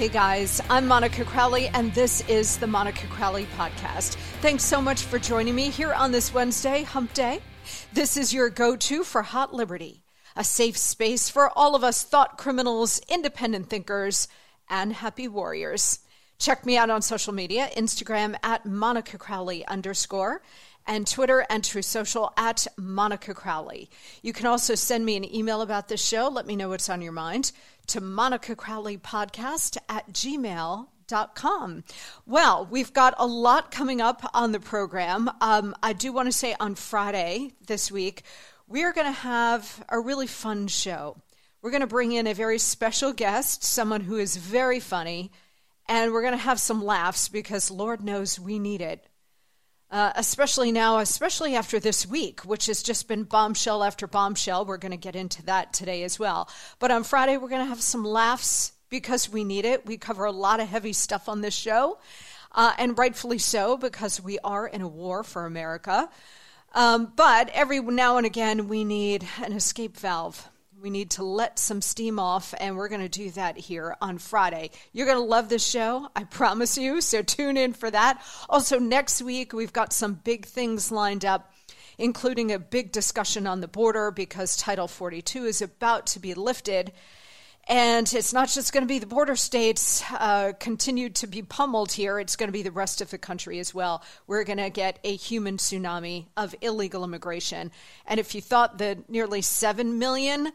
Hey guys, I'm Monica Crowley, and this is the Monica Crowley Podcast. Thanks so much for joining me here on this Wednesday, Hump Day. This is your go to for Hot Liberty, a safe space for all of us thought criminals, independent thinkers, and happy warriors. Check me out on social media Instagram at Monica Crowley underscore and Twitter and Truth Social at Monica Crowley. You can also send me an email about this show. Let me know what's on your mind to Monica Crowley Podcast at gmail.com. Well, we've got a lot coming up on the program. Um, I do want to say on Friday this week, we are going to have a really fun show. We're going to bring in a very special guest, someone who is very funny, and we're going to have some laughs because Lord knows we need it uh, especially now, especially after this week, which has just been bombshell after bombshell. We're going to get into that today as well. But on Friday, we're going to have some laughs because we need it. We cover a lot of heavy stuff on this show, uh, and rightfully so, because we are in a war for America. Um, but every now and again, we need an escape valve. We need to let some steam off, and we're going to do that here on Friday. You're going to love this show, I promise you. So tune in for that. Also, next week, we've got some big things lined up including a big discussion on the border because Title 42 is about to be lifted. And it's not just going to be the border states uh, continued to be pummeled here, it's going to be the rest of the country as well. We're going to get a human tsunami of illegal immigration. And if you thought that nearly 7 million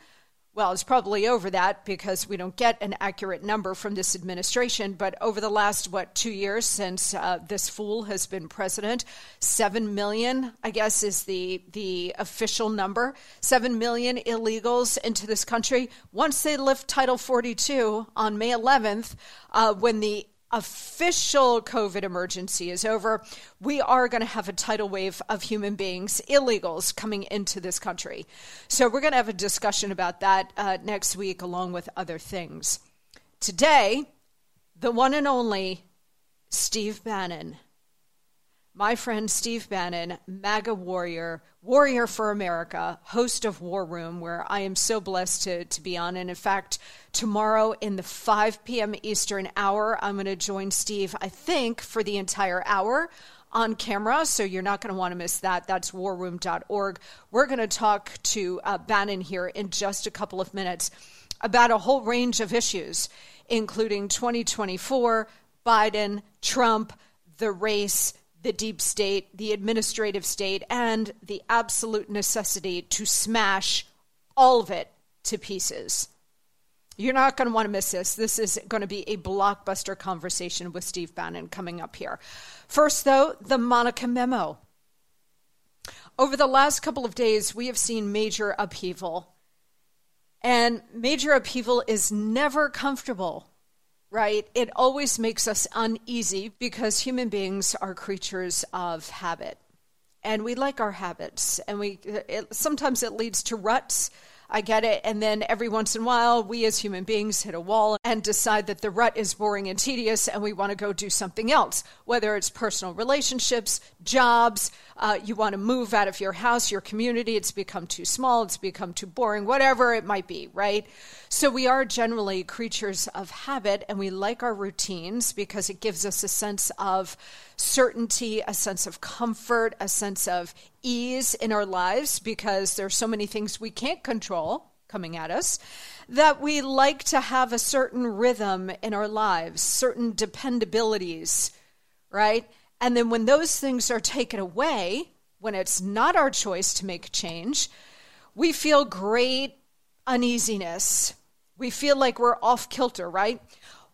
well, it's probably over that because we don't get an accurate number from this administration. But over the last, what, two years since uh, this fool has been president, 7 million, I guess, is the, the official number. 7 million illegals into this country. Once they lift Title 42 on May 11th, uh, when the official COVID emergency is over, we are going to have a tidal wave of human beings, illegals, coming into this country. So we're going to have a discussion about that uh, next week, along with other things. Today, the one and only Steve Bannon my friend Steve Bannon, MAGA warrior, warrior for America, host of War Room, where I am so blessed to, to be on. And in fact, tomorrow in the 5 p.m. Eastern hour, I'm going to join Steve, I think, for the entire hour on camera, so you're not going to want to miss that. That's warroom.org. We're going to talk to uh, Bannon here in just a couple of minutes about a whole range of issues, including 2024, Biden, Trump, the race the deep state, the administrative state, and the absolute necessity to smash all of it to pieces. You're not going to want to miss this. This is going to be a blockbuster conversation with Steve Bannon coming up here. First, though, the Monica memo. Over the last couple of days, we have seen major upheaval. And major upheaval is never comfortable right? It always makes us uneasy because human beings are creatures of habit. and we like our habits, and we it, sometimes it leads to ruts I get it. And then every once in a while, we as human beings hit a wall and decide that the rut is boring and tedious and we want to go do something else, whether it's personal relationships, jobs, uh, you want to move out of your house, your community, it's become too small, it's become too boring, whatever it might be, right? So we are generally creatures of habit and we like our routines because it gives us a sense of certainty, a sense of comfort, a sense of ease in our lives because there's so many things we can't control coming at us that we like to have a certain rhythm in our lives, certain dependabilities, right? And then when those things are taken away, when it's not our choice to make change, we feel great uneasiness. We feel like we're off kilter, right?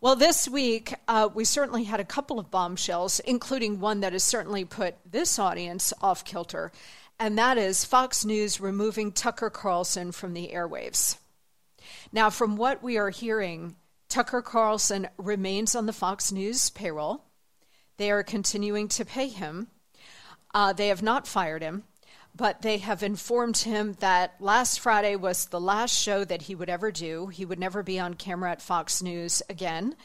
Well, this week, uh, we certainly had a couple of bombshells, including one that has certainly put this audience off kilter, and that is Fox News removing Tucker Carlson from the airwaves. Now, from what we are hearing, Tucker Carlson remains on the Fox News payroll. They are continuing to pay him. Uh, they have not fired him but they have informed him that last Friday was the last show that he would ever do. He would never be on camera at Fox News again.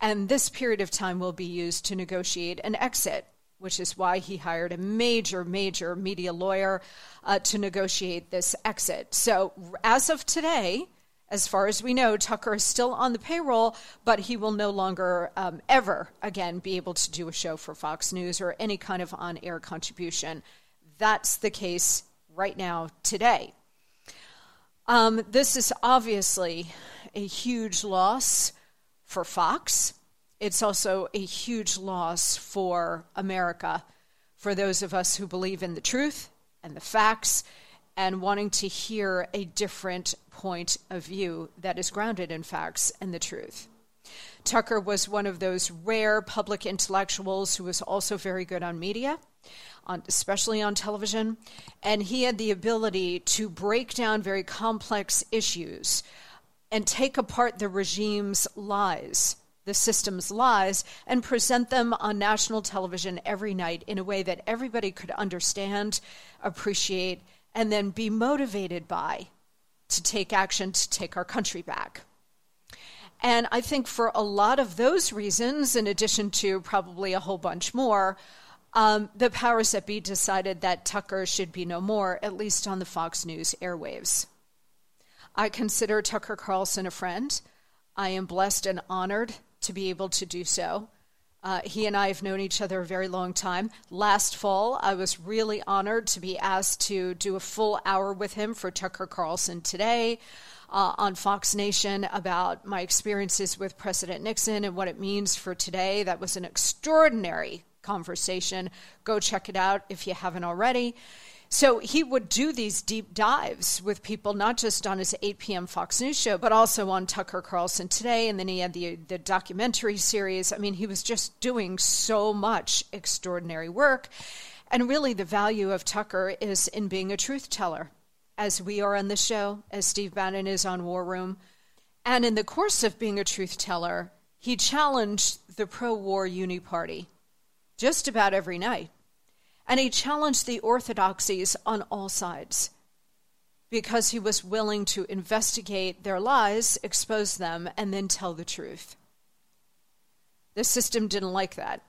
And this period of time will be used to negotiate an exit, which is why he hired a major, major media lawyer uh, to negotiate this exit. So, as of today, as far as we know, Tucker is still on the payroll, but he will no longer um, ever again be able to do a show for Fox News or any kind of on air contribution that's the case right now today. Um, this is obviously a huge loss for Fox. It's also a huge loss for America, for those of us who believe in the truth and the facts and wanting to hear a different point of view that is grounded in facts and the truth. Tucker was one of those rare public intellectuals who was also very good on media on, especially on television, and he had the ability to break down very complex issues and take apart the regime's lies, the system's lies, and present them on national television every night in a way that everybody could understand, appreciate, and then be motivated by to take action to take our country back. And I think for a lot of those reasons, in addition to probably a whole bunch more, um, the powers that be decided that Tucker should be no more, at least on the Fox News airwaves. I consider Tucker Carlson a friend. I am blessed and honored to be able to do so. Uh, he and I have known each other a very long time. Last fall, I was really honored to be asked to do a full hour with him for Tucker Carlson today uh, on Fox Nation about my experiences with President Nixon and what it means for today. That was an extraordinary conversation. Go check it out if you haven't already. So he would do these deep dives with people, not just on his 8 p.m. Fox News show, but also on Tucker Carlson today. And then he had the, the documentary series. I mean, he was just doing so much extraordinary work. And really, the value of Tucker is in being a truth teller, as we are on the show, as Steve Bannon is on War Room. And in the course of being a truth teller, he challenged the pro war uni party just about every night. And he challenged the orthodoxies on all sides because he was willing to investigate their lies, expose them, and then tell the truth. The system didn't like that.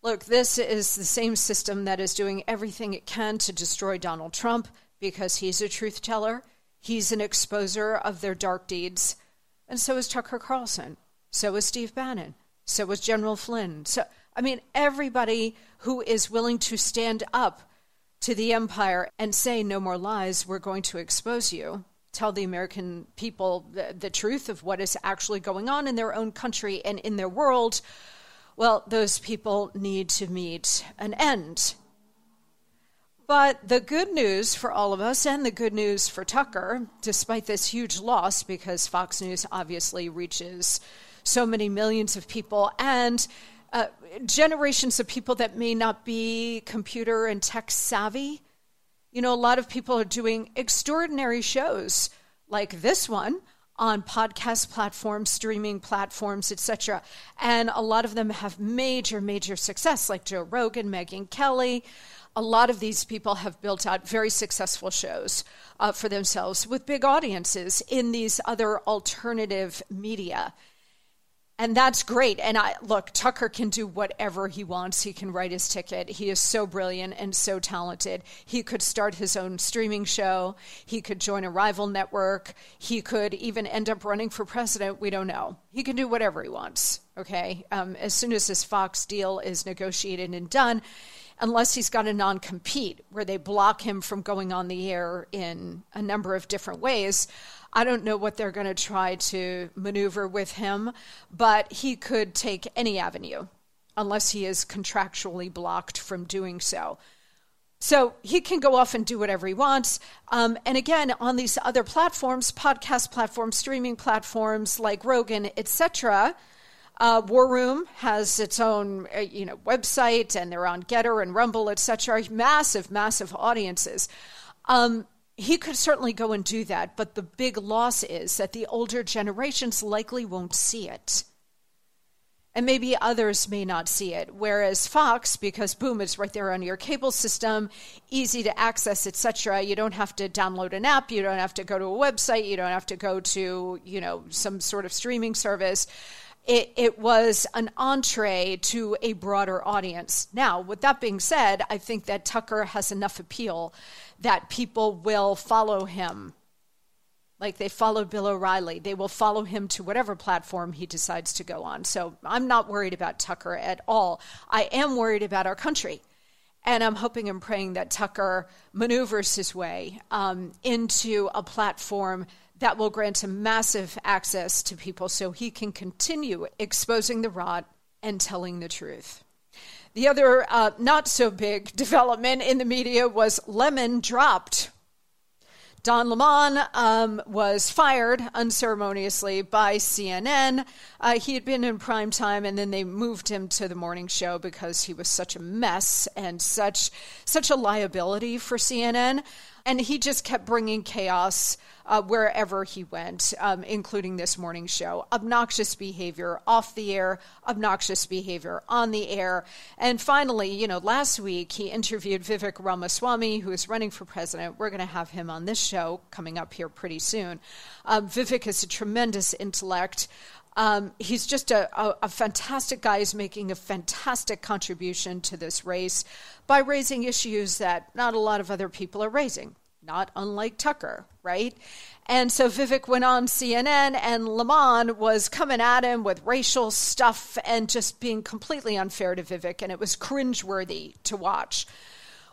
Look, this is the same system that is doing everything it can to destroy Donald Trump because he's a truth teller, he's an exposer of their dark deeds, and so is Tucker Carlson, so is Steve Bannon, so is General Flynn. So I mean, everybody who is willing to stand up to the empire and say, no more lies, we're going to expose you, tell the American people the, the truth of what is actually going on in their own country and in their world, well, those people need to meet an end. But the good news for all of us and the good news for Tucker, despite this huge loss, because Fox News obviously reaches so many millions of people and uh, generations of people that may not be computer and tech savvy. You know, a lot of people are doing extraordinary shows like this one on podcast platforms, streaming platforms, etc. And a lot of them have major, major success, like Joe Rogan, Megyn Kelly. a lot of these people have built out very successful shows uh, for themselves with big audiences in these other alternative media and that's great. And I look, Tucker can do whatever he wants. He can write his ticket. He is so brilliant and so talented. He could start his own streaming show. He could join a rival network. He could even end up running for president. We don't know. He can do whatever he wants. Okay. Um, as soon as this Fox deal is negotiated and done, unless he's got a non compete where they block him from going on the air in a number of different ways. I don't know what they're going to try to maneuver with him, but he could take any avenue unless he is contractually blocked from doing so. So he can go off and do whatever he wants. Um, and again, on these other platforms, podcast platforms, streaming platforms like Rogan, etc., uh, War Room has its own, uh, you know, website, and they're on Gettr and Rumble, etc. Massive, massive audiences. Um, he could certainly go and do that, but the big loss is that the older generations likely won't see it. And maybe others may not see it. Whereas Fox, because boom, it's right there on your cable system, easy to access, etc. You don't have to download an app, you don't have to go to a website, you don't have to go to, you know, some sort of streaming service it, it was an entree to a broader audience. Now, with that being said, I think that Tucker has enough appeal that people will follow him. Like they followed Bill O'Reilly. They will follow him to whatever platform he decides to go on. So I'm not worried about Tucker at all. I am worried about our country. And I'm hoping and praying that Tucker maneuvers his way um, into a platform that will grant him massive access to people so he can continue exposing the rot and telling the truth. The other uh, not so big development in the media was Lemon dropped. Don Lemon um, was fired unceremoniously by CNN. Uh, he had been in prime time, and then they moved him to the morning show because he was such a mess and such such a liability for CNN. And he just kept bringing chaos uh, wherever he went, um, including this morning show. Obnoxious behavior off the air, obnoxious behavior on the air. And finally, you know, last week he interviewed Vivek Ramaswamy, who is running for president. We're going to have him on this show coming up here pretty soon. Um, Vivek is a tremendous intellect. Um, he's just a, a, a, fantastic guy. He's making a fantastic contribution to this race by raising issues that not a lot of other people are raising not unlike Tucker, right? And so Vivek went on CNN, and Lemon was coming at him with racial stuff and just being completely unfair to Vivek, and it was cringeworthy to watch.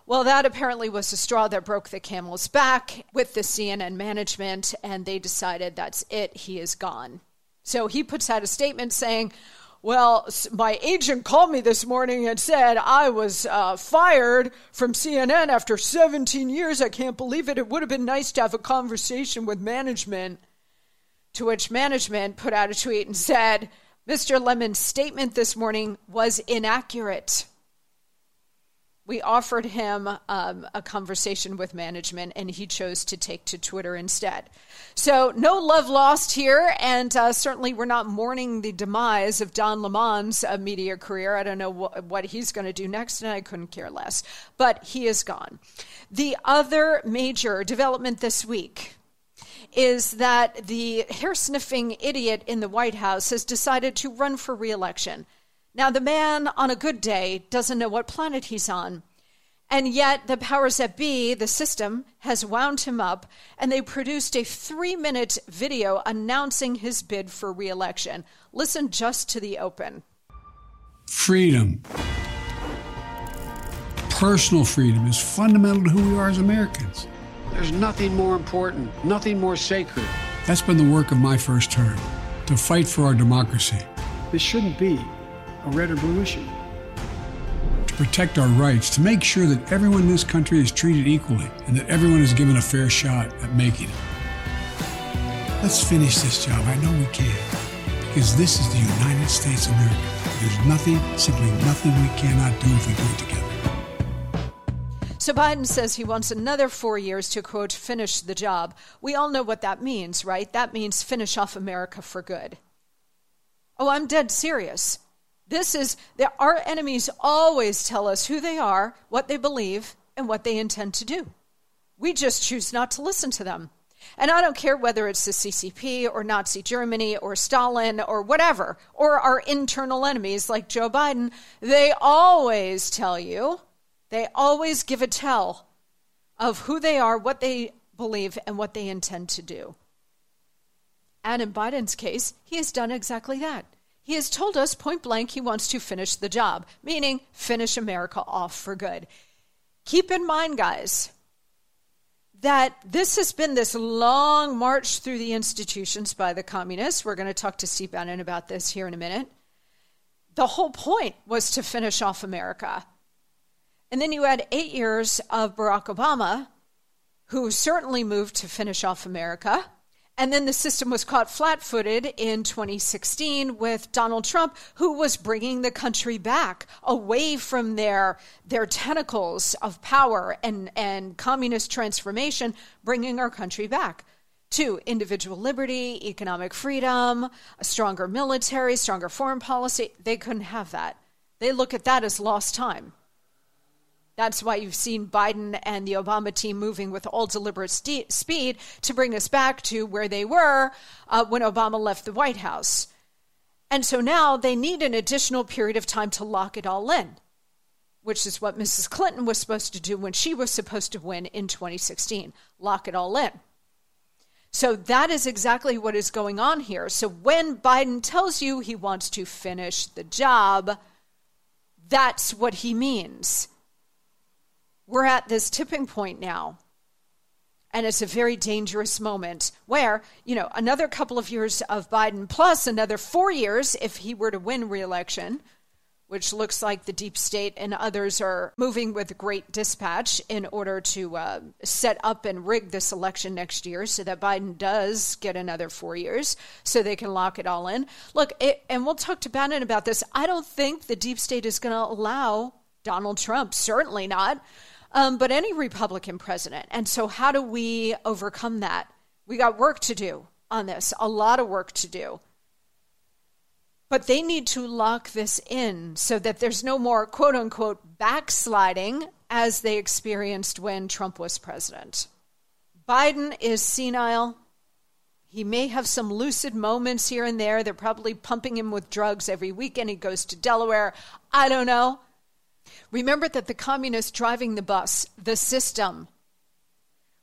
Well, that apparently was the straw that broke the camel's back with the CNN management, and they decided that's it, he is gone. So he puts out a statement saying, well, my agent called me this morning and said I was uh, fired from CNN after 17 years. I can't believe it. It would have been nice to have a conversation with management. To which management put out a tweet and said, Mr. Lemon's statement this morning was inaccurate we offered him um, a conversation with management, and he chose to take to Twitter instead. So, no love lost here, and uh, certainly we're not mourning the demise of Don Lemon's uh, media career. I don't know wh- what he's going to do next, and I couldn't care less. But he is gone. The other major development this week is that the hair sniffing idiot in the White House has decided to run for reelection. Now, the man on a good day doesn't know what planet he's on. And yet, the powers that be, the system, has wound him up, and they produced a three minute video announcing his bid for re election. Listen just to the open. Freedom. Personal freedom is fundamental to who we are as Americans. There's nothing more important, nothing more sacred. That's been the work of my first term to fight for our democracy. This shouldn't be a red or blue issue. To protect our rights, to make sure that everyone in this country is treated equally and that everyone is given a fair shot at making it. Let's finish this job. I know we can. Because this is the United States of America. There's nothing, simply nothing we cannot do if we do it together. So Biden says he wants another four years to, quote, finish the job. We all know what that means, right? That means finish off America for good. Oh, I'm dead serious. This is that our enemies always tell us who they are, what they believe, and what they intend to do. We just choose not to listen to them. And I don't care whether it's the CCP or Nazi Germany or Stalin or whatever, or our internal enemies like Joe Biden, they always tell you, they always give a tell of who they are, what they believe, and what they intend to do. And in Biden's case, he has done exactly that. He has told us point blank he wants to finish the job, meaning finish America off for good. Keep in mind, guys, that this has been this long march through the institutions by the communists. We're going to talk to Steve Bannon about this here in a minute. The whole point was to finish off America. And then you had eight years of Barack Obama, who certainly moved to finish off America. And then the system was caught flat footed in 2016 with Donald Trump, who was bringing the country back away from their, their tentacles of power and, and communist transformation, bringing our country back to individual liberty, economic freedom, a stronger military, stronger foreign policy. They couldn't have that. They look at that as lost time. That's why you've seen Biden and the Obama team moving with all deliberate st- speed to bring us back to where they were uh, when Obama left the White House. And so now they need an additional period of time to lock it all in, which is what Mrs. Clinton was supposed to do when she was supposed to win in 2016 lock it all in. So that is exactly what is going on here. So when Biden tells you he wants to finish the job, that's what he means we're at this tipping point now. And it's a very dangerous moment where, you know, another couple of years of Biden plus another four years if he were to win reelection, which looks like the deep state and others are moving with great dispatch in order to uh, set up and rig this election next year so that Biden does get another four years so they can lock it all in. Look, it, and we'll talk to Bannon about this. I don't think the deep state is going to allow Donald Trump, certainly not um, but any Republican president. And so, how do we overcome that? We got work to do on this, a lot of work to do. But they need to lock this in so that there's no more quote unquote backsliding as they experienced when Trump was president. Biden is senile. He may have some lucid moments here and there. They're probably pumping him with drugs every weekend. He goes to Delaware. I don't know. Remember that the communists driving the bus, the system,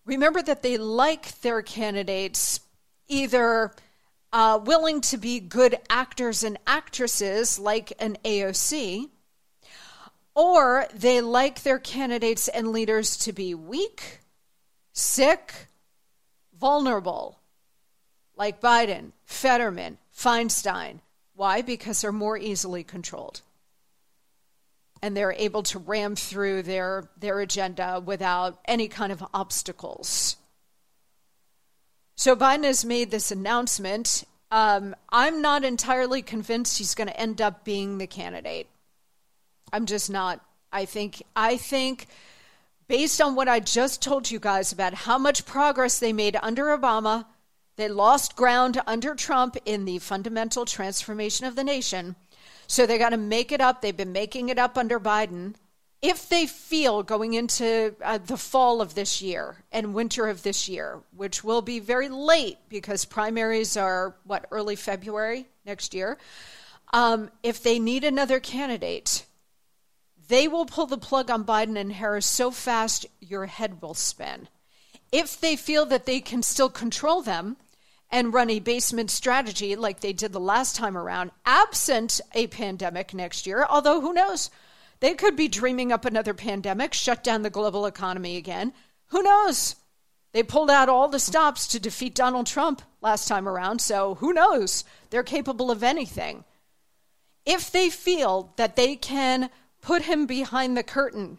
remember that they like their candidates either uh, willing to be good actors and actresses like an AOC, or they like their candidates and leaders to be weak, sick, vulnerable, like Biden, Fetterman, Feinstein. Why? Because they're more easily controlled and they're able to ram through their, their agenda without any kind of obstacles. So Biden has made this announcement. Um, I'm not entirely convinced he's going to end up being the candidate. I'm just not. I think I think based on what I just told you guys about how much progress they made under Obama, they lost ground under Trump in the fundamental transformation of the nation. So they got to make it up. They've been making it up under Biden. If they feel going into uh, the fall of this year and winter of this year, which will be very late because primaries are, what, early February next year, um, if they need another candidate, they will pull the plug on Biden and Harris so fast your head will spin. If they feel that they can still control them, and run a basement strategy like they did the last time around, absent a pandemic next year. Although, who knows? They could be dreaming up another pandemic, shut down the global economy again. Who knows? They pulled out all the stops to defeat Donald Trump last time around, so who knows? They're capable of anything. If they feel that they can put him behind the curtain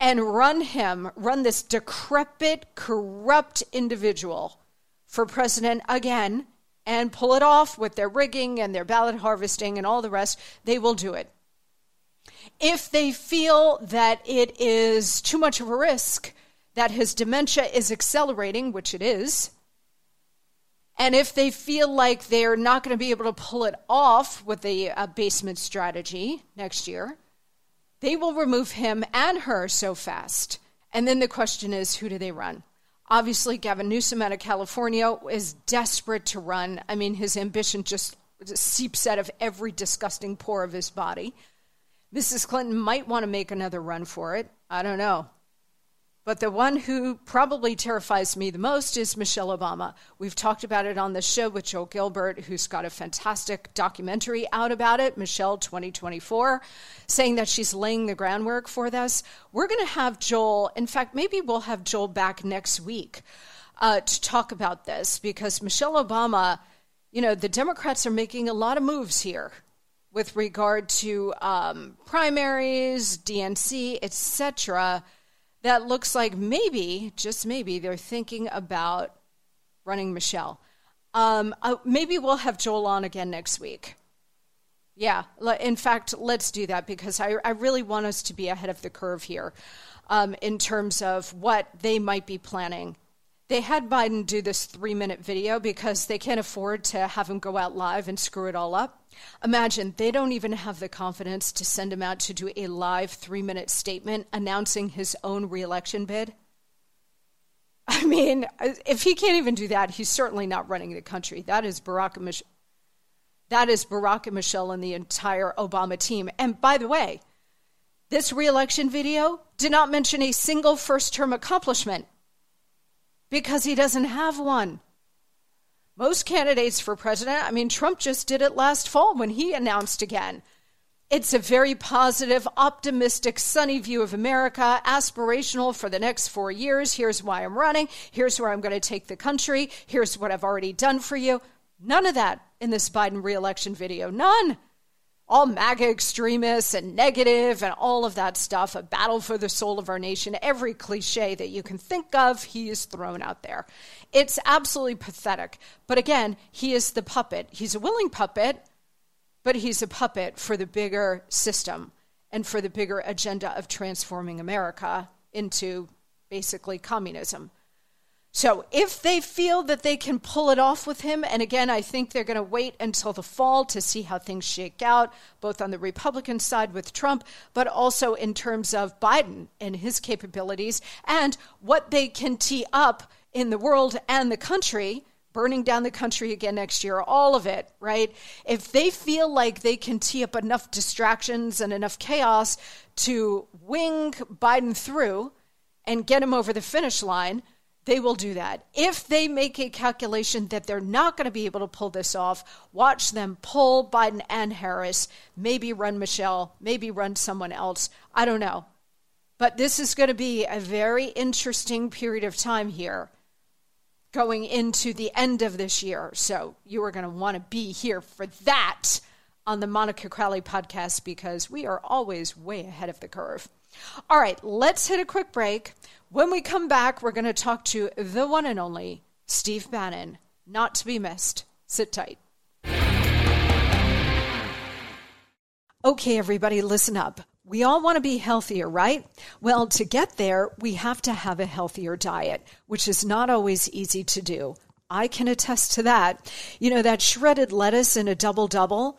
and run him, run this decrepit, corrupt individual for president again and pull it off with their rigging and their ballot harvesting and all the rest, they will do it. If they feel that it is too much of a risk, that his dementia is accelerating, which it is, And if they feel like they're not going to be able to pull it off with the uh, basement strategy next year, they will remove him and her so fast. And then the question is who do they run? Obviously, Gavin Newsom out of California is desperate to run. I mean, his ambition just seeps out of every disgusting pore of his body. Mrs. Clinton might want to make another run for it. I don't know. But the one who probably terrifies me the most is Michelle Obama. We've talked about it on the show with Joel Gilbert, who's got a fantastic documentary out about it, Michelle 2024, saying that she's laying the groundwork for this. We're going to have Joel, in fact, maybe we'll have Joel back next week uh, to talk about this because Michelle Obama, you know, the Democrats are making a lot of moves here with regard to um, primaries, DNC, etc that looks like maybe, just maybe, they're thinking about running Michelle. Um, uh, maybe we'll have Joel on again next week. Yeah, in fact, let's do that because I, I really want us to be ahead of the curve here um, in terms of what they might be planning they had Biden do this three minute video because they can't afford to have him go out live and screw it all up. Imagine they don't even have the confidence to send him out to do a live three minute statement announcing his own reelection bid. I mean, if he can't even do that, he's certainly not running the country. That is Barack and Mich- that is Barack and Michelle and the entire Obama team. And by the way, this reelection video did not mention a single first term accomplishment because he doesn't have one. Most candidates for president, I mean, Trump just did it last fall when he announced again. It's a very positive, optimistic, sunny view of America, aspirational for the next four years. Here's why I'm running. Here's where I'm going to take the country. Here's what I've already done for you. None of that in this Biden reelection video. None all MAGA extremists and negative and all of that stuff, a battle for the soul of our nation, every cliche that you can think of, he is thrown out there. It's absolutely pathetic. But again, he is the puppet. He's a willing puppet, but he's a puppet for the bigger system and for the bigger agenda of transforming America into basically communism. So if they feel that they can pull it off with him, and again, I think they're going to wait until the fall to see how things shake out, both on the Republican side with Trump, but also in terms of Biden and his capabilities and what they can tee up in the world and the country burning down the country again next year, all of it, right? If they feel like they can tee up enough distractions and enough chaos to wing Biden through and get him over the finish line, they will do that. If they make a calculation that they're not going to be able to pull this off, watch them pull Biden and Harris, maybe run Michelle, maybe run someone else. I don't know. But this is going to be a very interesting period of time here going into the end of this year. So you are going to want to be here for that on the Monica Crowley podcast because we are always way ahead of the curve. All right, let's hit a quick break. When we come back, we're going to talk to the one and only Steve Bannon. Not to be missed. Sit tight. Okay, everybody, listen up. We all want to be healthier, right? Well, to get there, we have to have a healthier diet, which is not always easy to do. I can attest to that. You know, that shredded lettuce in a double double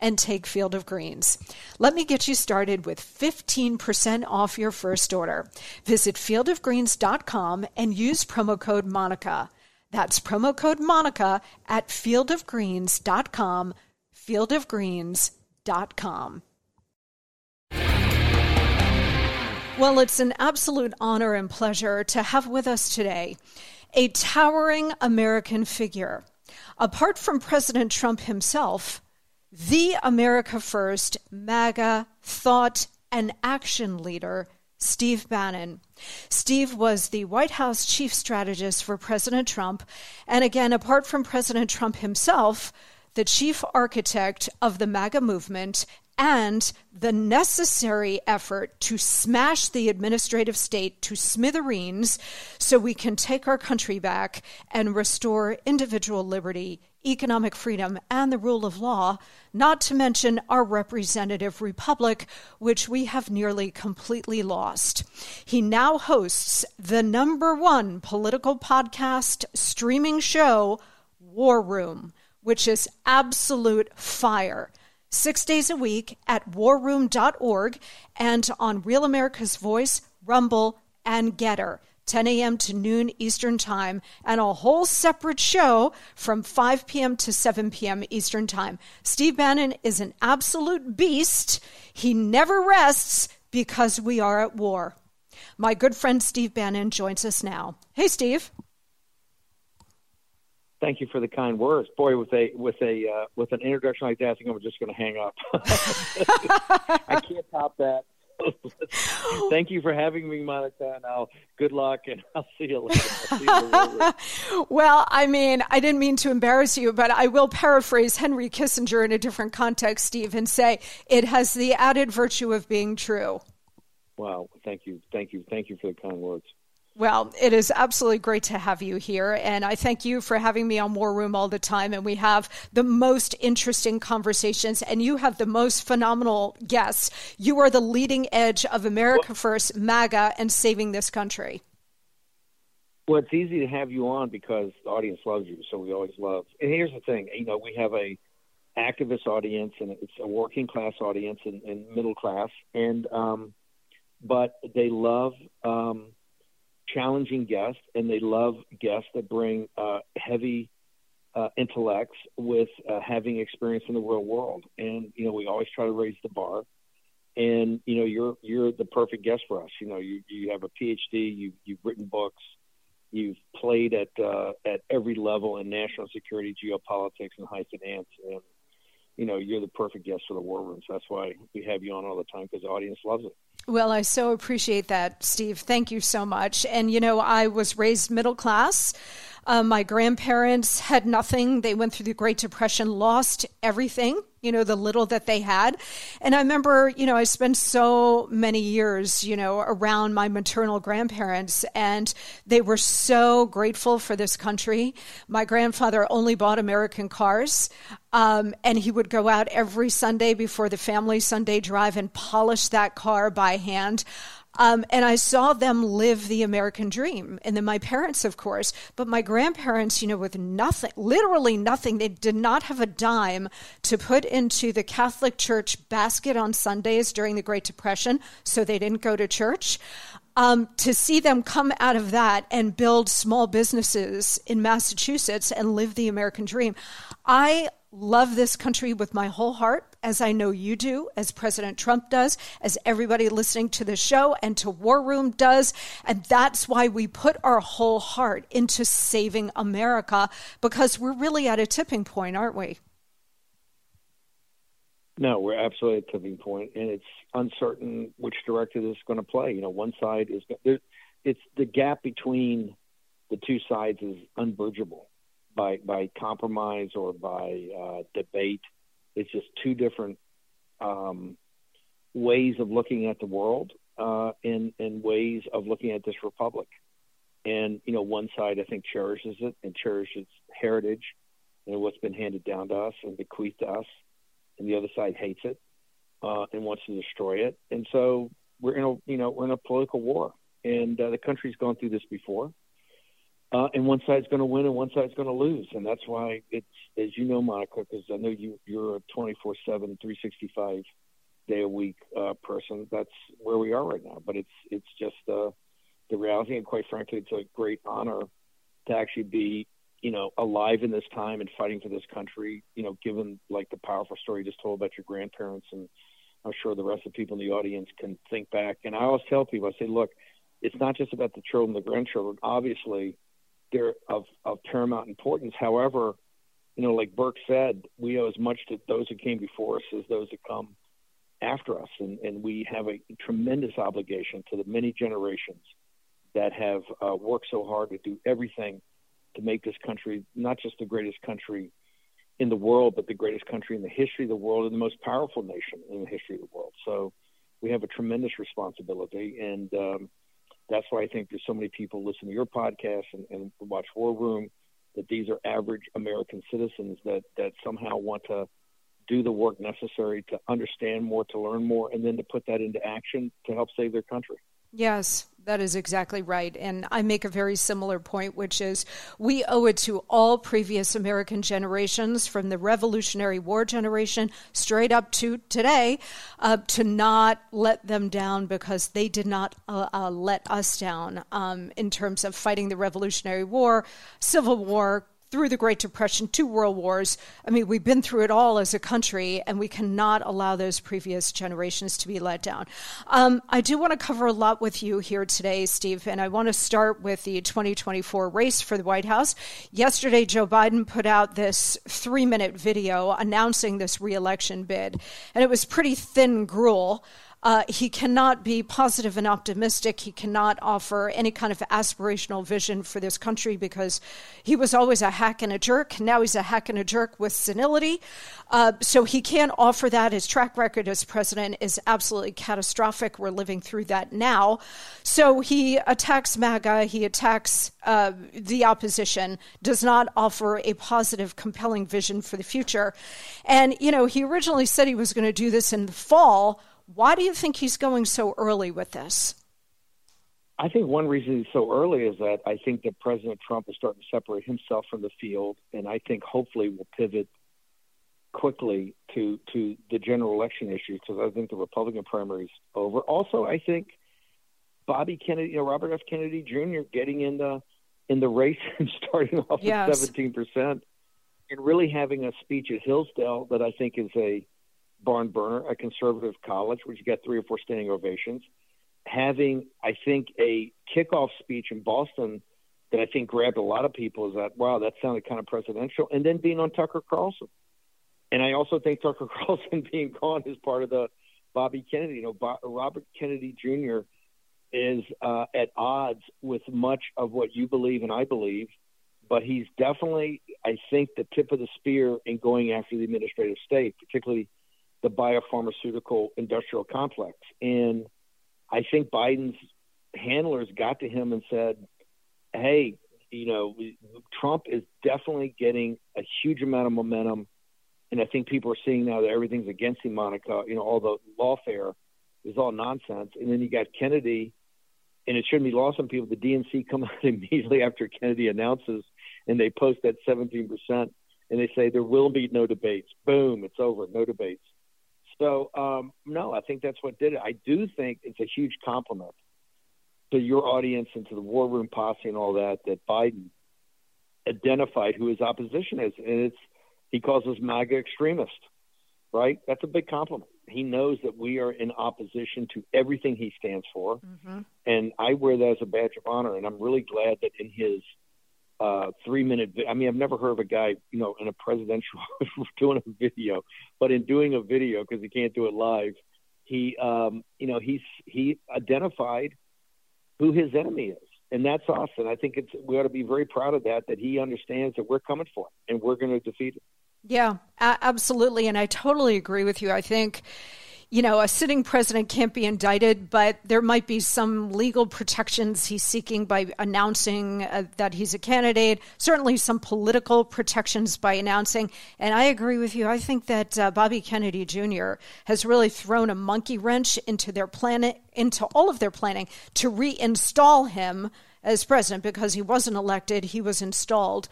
and take Field of Greens. Let me get you started with 15% off your first order. Visit fieldofgreens.com and use promo code MONICA. That's promo code MONICA at fieldofgreens.com, fieldofgreens.com. Well, it's an absolute honor and pleasure to have with us today a towering American figure. Apart from President Trump himself, the America First MAGA thought and action leader, Steve Bannon. Steve was the White House chief strategist for President Trump, and again, apart from President Trump himself, the chief architect of the MAGA movement and the necessary effort to smash the administrative state to smithereens so we can take our country back and restore individual liberty, economic freedom, and the rule of law, not to mention our representative republic, which we have nearly completely lost. He now hosts the number one political podcast streaming show, War Room, which is absolute fire six days a week at warroom.org and on Real America's Voice, Rumble, and Gettr. 10 a.m. to noon Eastern Time, and a whole separate show from 5 p.m. to 7 p.m. Eastern Time. Steve Bannon is an absolute beast. He never rests because we are at war. My good friend Steve Bannon joins us now. Hey, Steve thank you for the kind words. Boy, with a with a uh, with an introduction like that, I think I'm just going to hang up. I can't top that. Thank you for having me, Monica. Now, good luck, and I'll see you later. See you later. well, I mean, I didn't mean to embarrass you, but I will paraphrase Henry Kissinger in a different context, Steve, and say it has the added virtue of being true. Wow! Thank you, thank you, thank you for the kind words. Well, it is absolutely great to have you here. And I thank you for having me on War Room all the time. And we have the most interesting conversations, and you have the most phenomenal guests. You are the leading edge of America First, MAGA, and saving this country. Well, it's easy to have you on because the audience loves you. So we always love. And here's the thing you know, we have a activist audience, and it's a working class audience and, and middle class. And, um, but they love, um, challenging guests, and they love guests that bring uh, heavy uh, intellects with uh, having experience in the real world. And you know, we always try to raise the bar. And you know, you're you're the perfect guest for us. You know, you you have a PhD, you you've written books, you've played at uh, at every level in national security, geopolitics, and high finance, and you know, you're the perfect guest for the war room. That's why we have you on all the time because the audience loves it. Well, I so appreciate that, Steve. Thank you so much. And, you know, I was raised middle class. Uh, my grandparents had nothing. They went through the Great Depression, lost everything, you know, the little that they had. And I remember, you know, I spent so many years, you know, around my maternal grandparents, and they were so grateful for this country. My grandfather only bought American cars, um, and he would go out every Sunday before the family Sunday drive and polish that car by hand. Um, and I saw them live the American dream. And then my parents, of course, but my grandparents, you know, with nothing, literally nothing, they did not have a dime to put into the Catholic Church basket on Sundays during the Great Depression, so they didn't go to church. Um, to see them come out of that and build small businesses in Massachusetts and live the American dream. I love this country with my whole heart, as I know you do, as President Trump does, as everybody listening to the show and to War Room does. And that's why we put our whole heart into saving America, because we're really at a tipping point, aren't we? No, we're absolutely at a tipping point, and it's uncertain which direction this is going to play. You know, one side is it's the gap between the two sides is unbridgeable by by compromise or by uh, debate. It's just two different um, ways of looking at the world uh, and and ways of looking at this republic. And you know, one side I think cherishes it and cherishes heritage and what's been handed down to us and bequeathed to us, and the other side hates it uh, and wants to destroy it. And so we're in a you know we're in a political war, and uh, the country's gone through this before uh, and one side's going to win and one side's going to lose, and that's why it's as you know, Monica, because I know you you're a 24/7, 365 day a week uh, person. That's where we are right now. But it's it's just uh, the reality, and quite frankly, it's a great honor to actually be you know alive in this time and fighting for this country. You know, given like the powerful story you just told about your grandparents, and I'm sure the rest of the people in the audience can think back. And I always tell people, I say, look, it's not just about the children, the grandchildren. Obviously they're of, of paramount importance. However, you know, like Burke said, we owe as much to those who came before us as those that come after us, and, and we have a tremendous obligation to the many generations that have uh, worked so hard to do everything to make this country not just the greatest country in the world, but the greatest country in the history of the world and the most powerful nation in the history of the world. So we have a tremendous responsibility, and um, that's why I think there's so many people listen to your podcast and, and watch War Room. That these are average American citizens that that somehow want to do the work necessary to understand more, to learn more, and then to put that into action to help save their country. Yes, that is exactly right. And I make a very similar point, which is we owe it to all previous American generations, from the Revolutionary War generation straight up to today, uh, to not let them down because they did not uh, uh, let us down um, in terms of fighting the Revolutionary War, Civil War, through the Great Depression, two world wars. I mean, we've been through it all as a country, and we cannot allow those previous generations to be let down. Um, I do want to cover a lot with you here today, Steve, and I want to start with the 2024 race for the White House. Yesterday, Joe Biden put out this three minute video announcing this reelection bid, and it was pretty thin gruel. Uh, he cannot be positive and optimistic. He cannot offer any kind of aspirational vision for this country because he was always a hack and a jerk. Now he's a hack and a jerk with senility. Uh, so he can't offer that. His track record as president is absolutely catastrophic. We're living through that now. So he attacks MAGA, he attacks uh, the opposition, does not offer a positive, compelling vision for the future. And, you know, he originally said he was going to do this in the fall. Why do you think he's going so early with this? I think one reason he's so early is that I think that President Trump is starting to separate himself from the field, and I think hopefully will pivot quickly to to the general election issues because I think the Republican primary is over. Also, I think Bobby Kennedy, you know, Robert F. Kennedy Jr. getting in the in the race and starting off yes. at seventeen percent, and really having a speech at Hillsdale that I think is a barn burner, a conservative college, which got three or four standing ovations, having, I think, a kickoff speech in Boston that I think grabbed a lot of people is that, wow, that sounded kind of presidential, and then being on Tucker Carlson. And I also think Tucker Carlson being gone is part of the Bobby Kennedy. You know, Bob, Robert Kennedy Jr. is uh, at odds with much of what you believe and I believe, but he's definitely, I think, the tip of the spear in going after the administrative state, particularly – the biopharmaceutical industrial complex. And I think Biden's handlers got to him and said, hey, you know, Trump is definitely getting a huge amount of momentum. And I think people are seeing now that everything's against him, Monica. You know, all the lawfare is all nonsense. And then you got Kennedy, and it shouldn't be lost on people. The DNC come out immediately after Kennedy announces, and they post that 17%, and they say there will be no debates. Boom, it's over, no debates. So um, no, I think that's what did it. I do think it's a huge compliment to your audience and to the War Room posse and all that that Biden identified who his opposition is, and it's he calls us MAGA extremist. Right? That's a big compliment. He knows that we are in opposition to everything he stands for, mm-hmm. and I wear that as a badge of honor. And I'm really glad that in his uh, three minute. Vi- I mean, I've never heard of a guy, you know, in a presidential doing a video, but in doing a video because he can't do it live, he, um, you know, he's he identified who his enemy is, and that's awesome. I think it's we ought to be very proud of that. That he understands that we're coming for him and we're going to defeat him. Yeah, absolutely, and I totally agree with you. I think you know, a sitting president can't be indicted, but there might be some legal protections he's seeking by announcing uh, that he's a candidate, certainly some political protections by announcing. And I agree with you. I think that uh, Bobby Kennedy Jr. has really thrown a monkey wrench into their planet, into all of their planning to reinstall him as president because he wasn't elected, he was installed.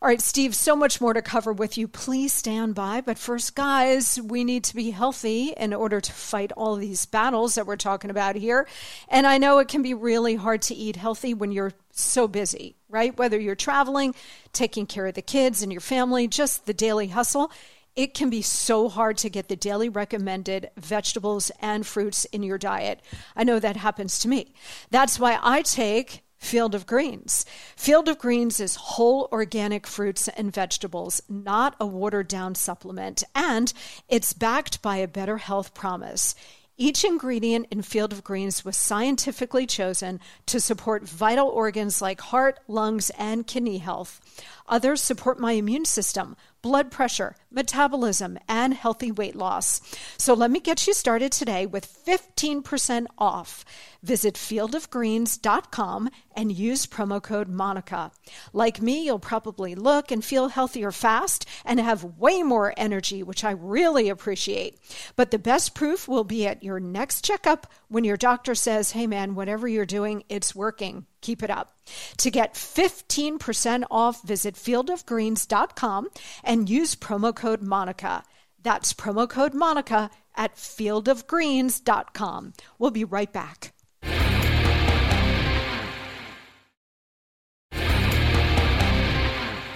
All right, Steve, so much more to cover with you. Please stand by. But first, guys, we need to be healthy in order to fight all these battles that we're talking about here. And I know it can be really hard to eat healthy when you're so busy, right? Whether you're traveling, taking care of the kids and your family, just the daily hustle it can be so hard to get the daily recommended vegetables and fruits in your diet. I know that happens to me. That's why I take Field of Greens. Field of Greens is whole organic fruits and vegetables, not a watered down supplement, and it's backed by a better health promise. Each ingredient in Field of Greens was scientifically chosen to support vital organs like heart, lungs, and kidney health. Others support my immune system, blood pressure, metabolism, and healthy weight loss. So let me get you started today with 15% off. Visit fieldofgreens.com and use promo code Monica. Like me, you'll probably look and feel healthier fast and have way more energy, which I really appreciate. But the best proof will be at your next checkup when your doctor says, hey man, whatever you're doing, it's working. Keep it up. To get 15% off, visit fieldofgreens.com and use promo code Monica. That's promo code Monica at fieldofgreens.com. We'll be right back.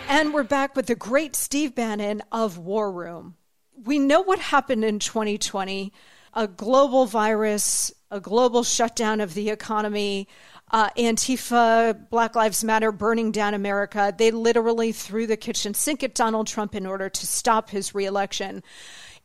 And we're back with the great Steve Bannon of War Room. We know what happened in 2020 a global virus, a global shutdown of the economy, uh, Antifa, Black Lives Matter burning down America. They literally threw the kitchen sink at Donald Trump in order to stop his reelection.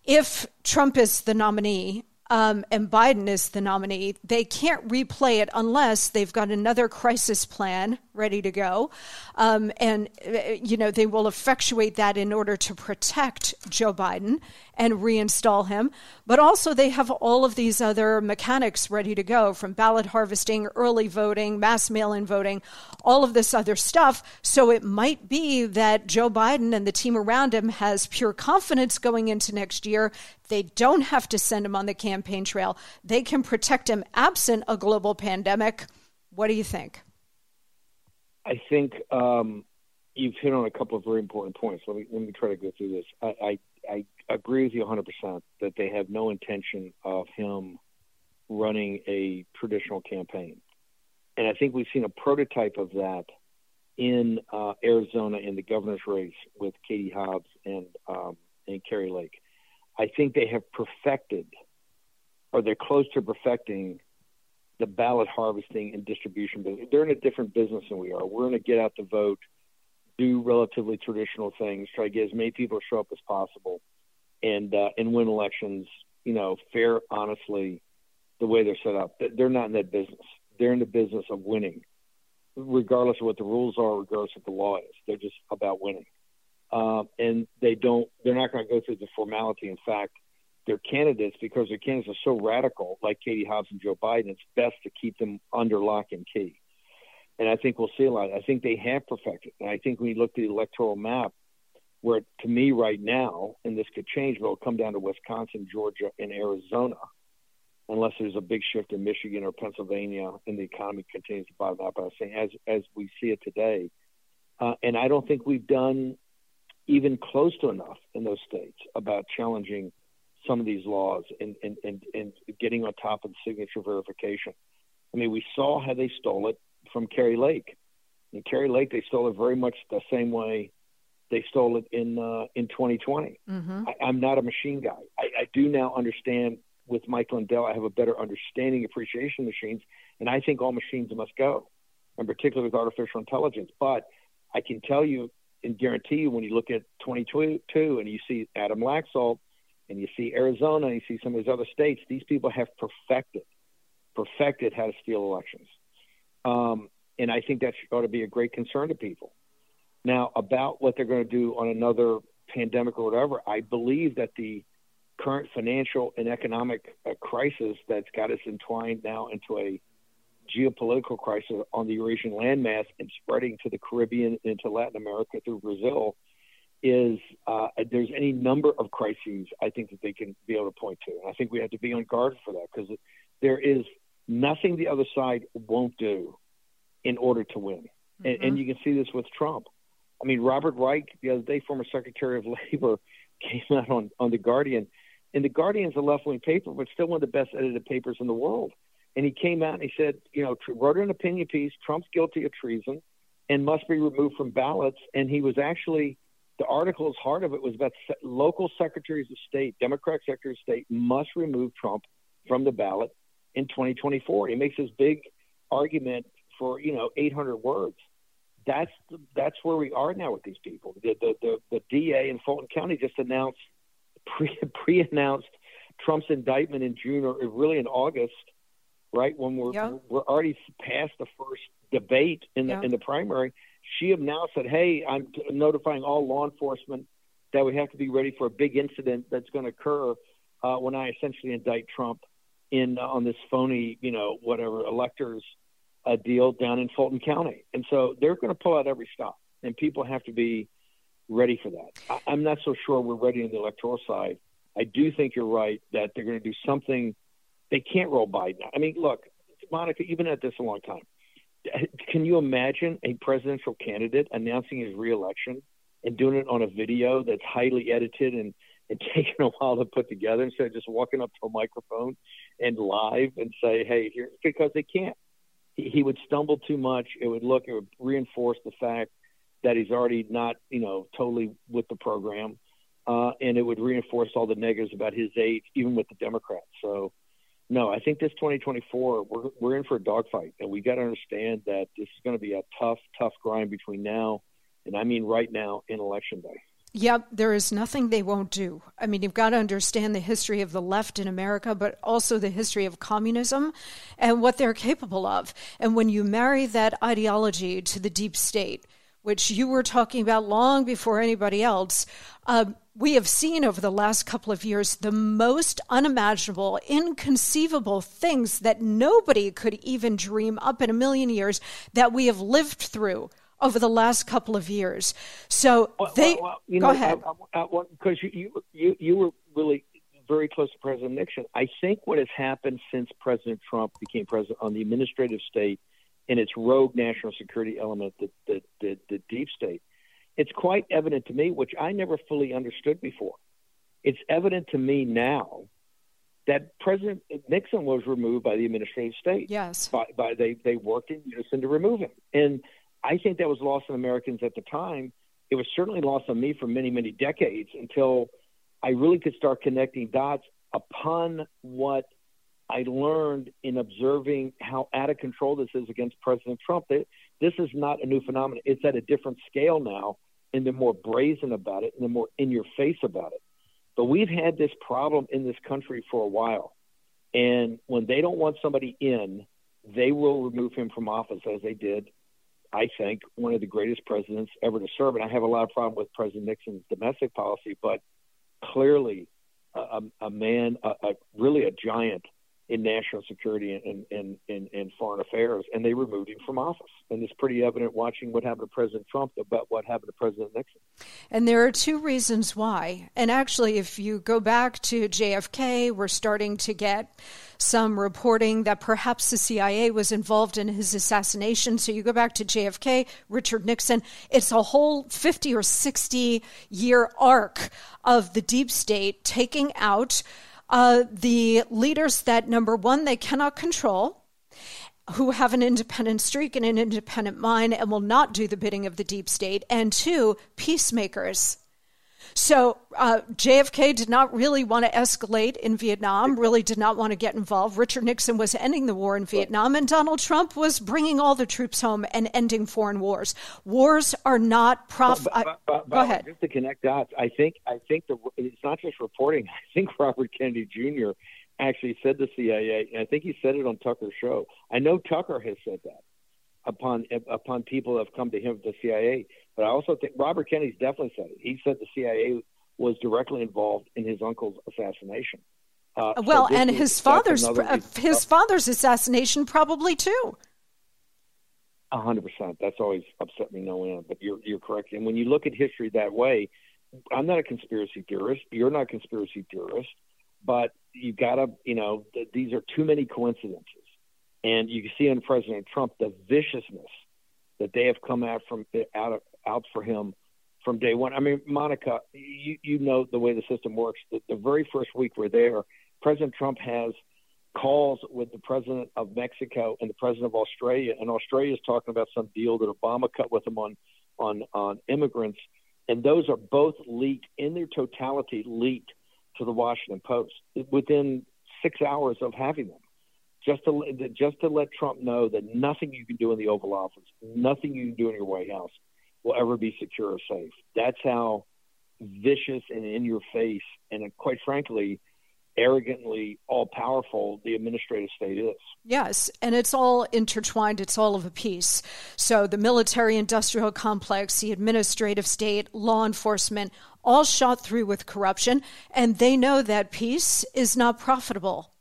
If Trump is the nominee, um, and Biden is the nominee, they can't replay it unless they've got another crisis plan ready to go. Um, and, uh, you know, they will effectuate that in order to protect Joe Biden and reinstall him. But also, they have all of these other mechanics ready to go from ballot harvesting, early voting, mass mail in voting, all of this other stuff. So it might be that Joe Biden and the team around him has pure confidence going into next year. They don't have to send him on the campaign trail, they can protect him absent a global pandemic. What do you think? I think um, you've hit on a couple of very important points. Let me let me try to go through this. I I, I agree with you 100 percent that they have no intention of him running a traditional campaign, and I think we've seen a prototype of that in uh, Arizona in the governor's race with Katie Hobbs and um, and Kari Lake. I think they have perfected, or they're close to perfecting, the ballot harvesting and distribution business. They're in a different business than we are. We're going to get out the vote, do relatively traditional things, try to get as many people to show up as possible, and uh, and win elections. You know, fair, honestly, the way they're set up. They're not in that business. They're in the business of winning, regardless of what the rules are, regardless of what the law is. They're just about winning, um, and they don't. They're not going to go through the formality. In fact their candidates because their candidates are so radical, like Katie Hobbs and Joe Biden. It's best to keep them under lock and key. And I think we'll see a lot. I think they have perfected. And I think when you look at the electoral map, where to me right now, and this could change, but it'll come down to Wisconsin, Georgia, and Arizona, unless there's a big shift in Michigan or Pennsylvania and the economy continues to bottom out. But I'm saying as as we see it today, uh, and I don't think we've done even close to enough in those states about challenging some of these laws and, and, and, and getting on top of the signature verification. I mean, we saw how they stole it from Kari Lake. In Kari Lake, they stole it very much the same way they stole it in uh, in 2020. Mm-hmm. I, I'm not a machine guy. I, I do now understand with Mike Lindell. I have a better understanding, appreciation of machines, and I think all machines must go, and particularly with artificial intelligence. But I can tell you and guarantee you, when you look at 2022 and you see Adam Laxalt and you see Arizona, you see some of these other states, these people have perfected, perfected how to steal elections. Um, and I think that ought to be a great concern to people. Now, about what they're going to do on another pandemic or whatever, I believe that the current financial and economic uh, crisis that's got us entwined now into a geopolitical crisis on the Eurasian landmass and spreading to the Caribbean and into Latin America through Brazil is uh, there's any number of crises I think that they can be able to point to. And I think we have to be on guard for that because there is nothing the other side won't do in order to win. Mm-hmm. And, and mm-hmm. you can see this with Trump. I mean, Robert Reich, the other day, former Secretary of Labor, came out on, on The Guardian. And The Guardian's a left wing paper, but still one of the best edited papers in the world. And he came out and he said, you know, wrote an opinion piece Trump's guilty of treason and must be removed from ballots. And he was actually, the article's heart of it was about local secretaries of state, Democratic secretaries of state must remove Trump from the ballot in 2024. He makes this big argument for, you know, 800 words that's that's where we are now with these people. The the the, the DA in Fulton County just announced pre pre announced Trump's indictment in June or really in August, right when we're yeah. we're already past the first debate in the yeah. in the primary. She have now said, "Hey, I'm notifying all law enforcement that we have to be ready for a big incident that's going to occur uh, when I essentially indict Trump in uh, on this phony, you know, whatever electors." a deal down in Fulton County. And so they're going to pull out every stop, and people have to be ready for that. I, I'm not so sure we're ready on the electoral side. I do think you're right that they're going to do something. They can't roll Biden. I mean, look, Monica, you've been at this a long time. Can you imagine a presidential candidate announcing his reelection and doing it on a video that's highly edited and, and taking a while to put together instead of just walking up to a microphone and live and say, hey, here, because they can't he would stumble too much. It would look, it would reinforce the fact that he's already not, you know, totally with the program. Uh, and it would reinforce all the negatives about his age, even with the Democrats. So, no, I think this 2024, we're, we're in for a dogfight. And we got to understand that this is going to be a tough, tough grind between now and I mean right now in election day. Yep, there is nothing they won't do. I mean, you've got to understand the history of the left in America, but also the history of communism and what they're capable of. And when you marry that ideology to the deep state, which you were talking about long before anybody else, uh, we have seen over the last couple of years the most unimaginable, inconceivable things that nobody could even dream up in a million years that we have lived through over the last couple of years. So well, they well, well, you go know, ahead uh, uh, uh, because you, you you you were really very close to President Nixon. I think what has happened since President Trump became president on the administrative state and its rogue national security element, the, the, the, the deep state, it's quite evident to me, which I never fully understood before. It's evident to me now that President Nixon was removed by the administrative state. Yes. By, by they they worked in unison to remove him, and I think that was lost on Americans at the time. It was certainly lost on me for many, many decades until I really could start connecting dots upon what I learned in observing how out of control this is against President Trump. That this is not a new phenomenon. It's at a different scale now, and they're more brazen about it and they're more in your face about it. But we've had this problem in this country for a while. And when they don't want somebody in, they will remove him from office, as they did I think, one of the greatest presidents ever to serve. And I have a lot of problem with President Nixon's domestic policy, but clearly a, a man, a, a, really a giant in national security and, and, and, and foreign affairs, and they removed him from office. And it's pretty evident watching what happened to President Trump about what happened to President Nixon. And there are two reasons why. And actually, if you go back to JFK, we're starting to get some reporting that perhaps the CIA was involved in his assassination. So you go back to JFK, Richard Nixon, it's a whole 50 or 60 year arc of the deep state taking out uh, the leaders that, number one, they cannot control, who have an independent streak and an independent mind and will not do the bidding of the deep state, and two, peacemakers so uh, JFK did not really want to escalate in Vietnam, really did not want to get involved. Richard Nixon was ending the war in Vietnam, and Donald Trump was bringing all the troops home and ending foreign wars. Wars are not prof. But, but, but, go ahead. Just to connect dots, I think I think the, it's not just reporting. I think Robert Kennedy Jr. actually said the CIA, and I think he said it on Tucker's show. I know Tucker has said that upon upon people who have come to him the CIA. But I also think Robert Kennedy's definitely said it. He said the CIA was directly involved in his uncle's assassination. Uh, well, so and is, his father's uh, his father's assassination probably too. A hundred percent. That's always upset me no end. But you're you're correct. And when you look at history that way, I'm not a conspiracy theorist. You're not a conspiracy theorist. But you've gotta, you know, th- these are too many coincidences And you can see in President Trump the viciousness that they have come out from out out for him from day one. I mean, Monica, you you know the way the system works. The, the very first week we're there, President Trump has calls with the president of Mexico and the president of Australia, and Australia is talking about some deal that Obama cut with them on on on immigrants, and those are both leaked in their totality leaked to the Washington Post within six hours of having them. Just to just to let Trump know that nothing you can do in the Oval Office, nothing you can do in your White House, will ever be secure or safe. That's how vicious and in your face, and quite frankly, arrogantly all powerful the administrative state is. Yes, and it's all intertwined, it's all of a piece. So the military industrial complex, the administrative state, law enforcement, all shot through with corruption, and they know that peace is not profitable.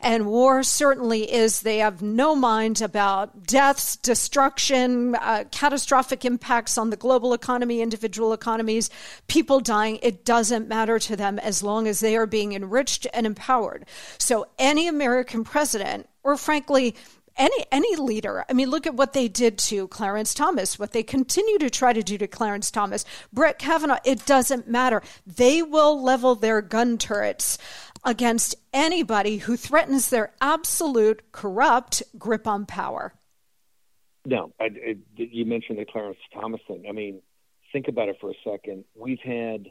And war certainly is, they have no mind about deaths, destruction, uh, catastrophic impacts on the global economy, individual economies, people dying. It doesn't matter to them as long as they are being enriched and empowered. So any American president, or frankly, any any leader. I mean, look at what they did to Clarence Thomas, what they continue to try to do to Clarence Thomas, Brett Kavanaugh. It doesn't matter. They will level their gun turrets against anybody who threatens their absolute corrupt grip on power. No, I, I, you mentioned the Clarence Thomas thing. I mean, think about it for a second. We've had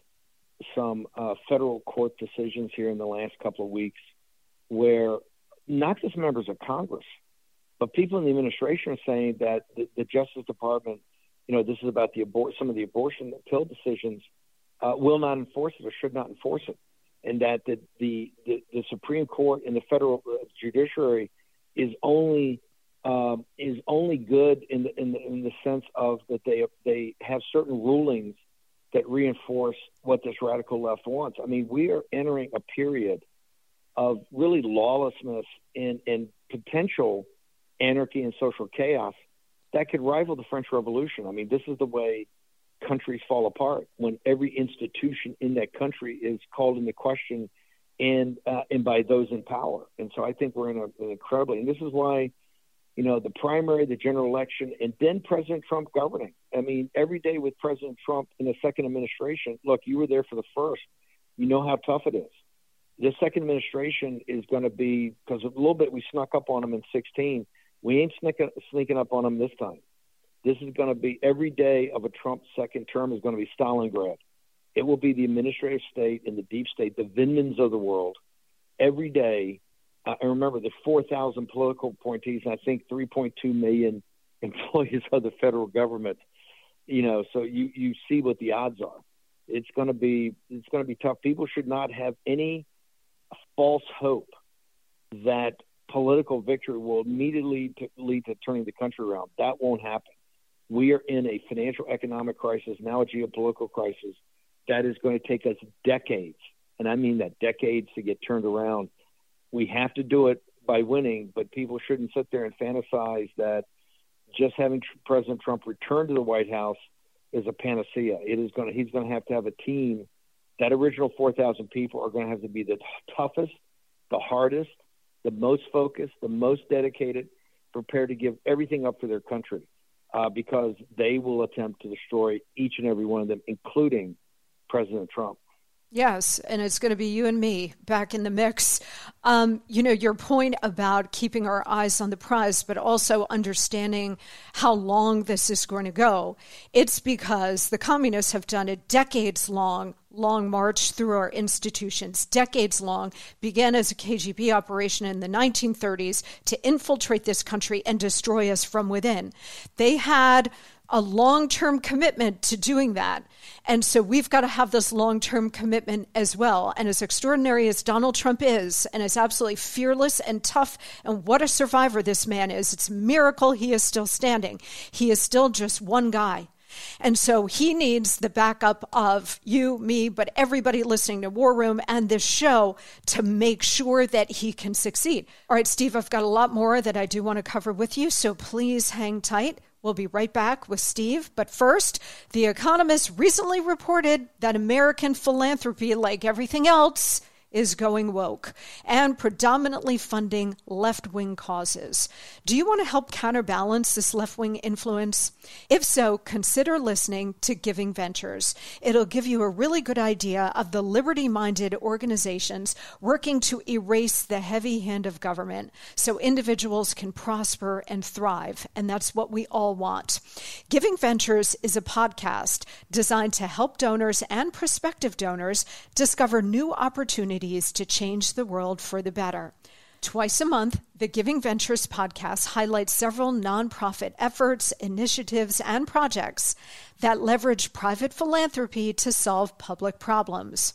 some uh, federal court decisions here in the last couple of weeks where not just members of Congress, but people in the administration are saying that the, the Justice Department, you know, this is about the abort some of the abortion pill decisions, uh, will not enforce it or should not enforce it and that the, the, the, the Supreme Court and the federal uh, judiciary is only um, is only good in the, in the in the sense of that they they have certain rulings that reinforce what this radical left wants. I mean, we are entering a period of really lawlessness and, and potential anarchy and social chaos that could rival the French Revolution. I mean, this is the way countries fall apart when every institution in that country is called into question and uh, and by those in power. And so I think we're in a, an incredibly and this is why you know the primary, the general election, and then President Trump governing. I mean, every day with President Trump in the second administration. Look, you were there for the first. You know how tough it is. This second administration is going to be because a little bit we snuck up on them in 16. We ain't sneaking, sneaking up on them this time. This is going to be every day of a Trump second term is going to be Stalingrad. It will be the administrative state and the deep state, the Vindmans of the world. Every day, uh, remember the 4,000 political appointees, and I think 3.2 million employees of the federal government. You know, so you you see what the odds are. It's going to be it's going to be tough. People should not have any false hope that political victory will immediately to lead to turning the country around. That won't happen. We are in a financial economic crisis, now a geopolitical crisis, that is going to take us decades, and I mean that decades to get turned around. We have to do it by winning, but people shouldn't sit there and fantasize that just having President Trump return to the White House is a panacea. It is going to, he's going to have to have a team. That original 4,000 people are going to have to be the toughest, the hardest, the most focused, the most dedicated, prepared to give everything up for their country uh, because they will attempt to destroy each and every one of them, including President Trump. Yes, and it's going to be you and me back in the mix. Um, you know, your point about keeping our eyes on the prize, but also understanding how long this is going to go. It's because the communists have done a decades long long march through our institutions, decades long, began as a KGB operation in the 1930s to infiltrate this country and destroy us from within. They had a long term commitment to doing that. And so we've got to have this long term commitment as well. And as extraordinary as Donald Trump is, and as absolutely fearless and tough, and what a survivor this man is, it's a miracle he is still standing. He is still just one guy. And so he needs the backup of you, me, but everybody listening to War Room and this show to make sure that he can succeed. All right, Steve, I've got a lot more that I do want to cover with you, so please hang tight. We'll be right back with Steve. But first, The Economist recently reported that American philanthropy, like everything else, is going woke and predominantly funding left wing causes. Do you want to help counterbalance this left wing influence? If so, consider listening to Giving Ventures. It'll give you a really good idea of the liberty minded organizations working to erase the heavy hand of government so individuals can prosper and thrive. And that's what we all want. Giving Ventures is a podcast designed to help donors and prospective donors discover new opportunities to change the world for the better. Twice a month, the Giving Ventures podcast highlights several nonprofit efforts, initiatives, and projects that leverage private philanthropy to solve public problems.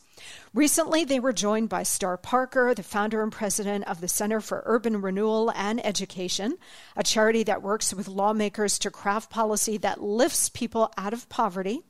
Recently, they were joined by Star Parker, the founder and president of the Center for Urban Renewal and Education, a charity that works with lawmakers to craft policy that lifts people out of poverty.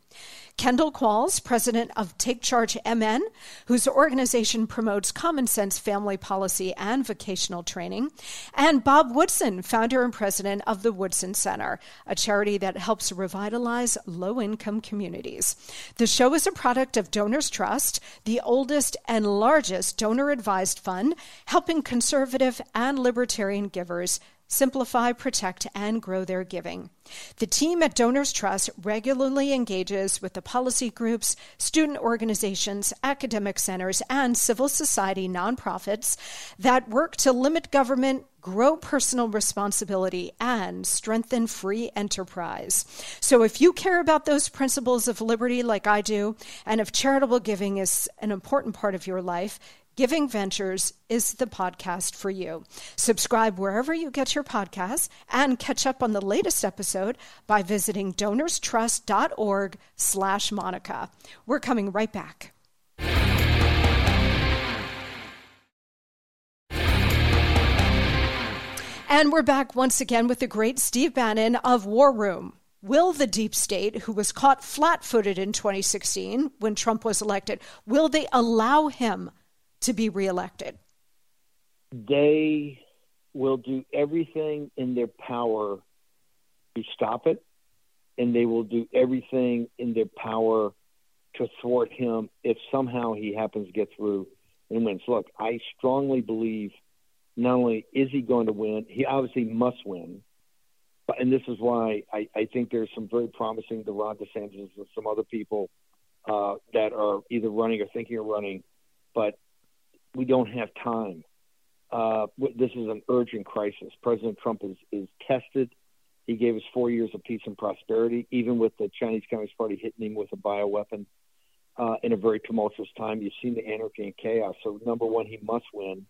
Kendall Qualls, president of Take Charge MN, whose organization promotes common sense family policy and vocational training, and Bob Woodson, founder and president of the Woodson Center, a charity that helps revitalize low income communities. The show is a product of Donors Trust, the oldest and largest donor advised fund, helping conservative and libertarian givers simplify, protect, and grow their giving. The team at Donors Trust regularly engages with the policy groups, student organizations, academic centers, and civil society nonprofits that work to limit government, grow personal responsibility, and strengthen free enterprise. So, if you care about those principles of liberty like I do, and if charitable giving is an important part of your life, Giving Ventures is the podcast for you. Subscribe wherever you get your podcasts and catch up on the latest episode by visiting donorstrust.org slash Monica. We're coming right back. And we're back once again with the great Steve Bannon of War Room. Will the deep state, who was caught flat footed in 2016 when Trump was elected, will they allow him to be reelected? They will do everything in their power to stop it, and they will do everything in their power to thwart him if somehow he happens to get through and wins. Look, I strongly believe not only is he going to win, he obviously must win. But, and this is why I, I think there's some very promising, the Ron DeSantis and some other people uh, that are either running or thinking of running. But we don't have time. Uh, this is an urgent crisis. President Trump is, is tested. He gave us four years of peace and prosperity, even with the Chinese Communist Party hitting him with a bioweapon uh, in a very tumultuous time. You've seen the anarchy and chaos. So, number one, he must win.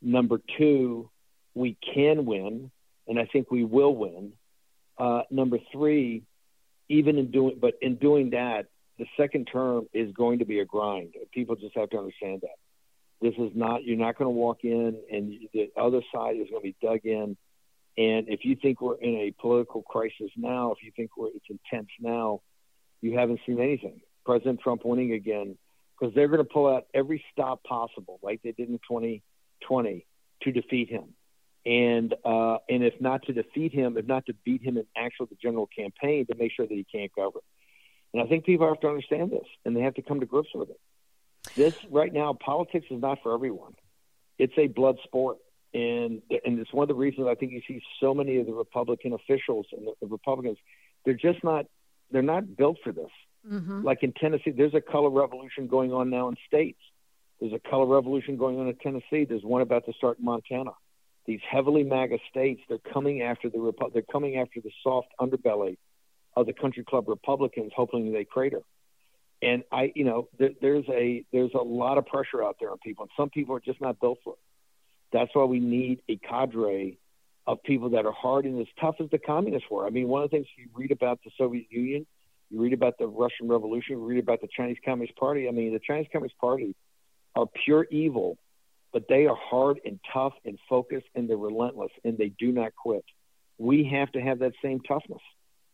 Number two, we can win, and I think we will win. Uh, number three, even in doing, but in doing that, the second term is going to be a grind. People just have to understand that. This is not, you're not going to walk in and the other side is going to be dug in. And if you think we're in a political crisis now, if you think we're, it's intense now, you haven't seen anything. President Trump winning again, because they're going to pull out every stop possible, like they did in 2020, to defeat him. And uh, and if not to defeat him, if not to beat him in actual the general campaign, to make sure that he can't govern. And I think people have to understand this, and they have to come to grips with it. This right now, politics is not for everyone. It's a blood sport, and and it's one of the reasons I think you see so many of the Republican officials and the, the Republicans. They're just not. They're not built for this. Mm-hmm. Like in Tennessee, there's a color revolution going on now in states. There's a color revolution going on in Tennessee. There's one about to start in Montana. These heavily MAGA states, they're coming after the they're coming after the soft underbelly of the country club Republicans, hoping they crater and I, you know, there, there's a there's a lot of pressure out there on people, and some people are just not built for it. That's why we need a cadre of people that are hard and as tough as the communists were. I mean, one of the things you read about the Soviet Union, you read about the Russian Revolution, you read about the Chinese Communist Party. I mean, the Chinese Communist Party are pure evil, but they are hard and tough and focused, and they're relentless, and they do not quit. We have to have that same toughness.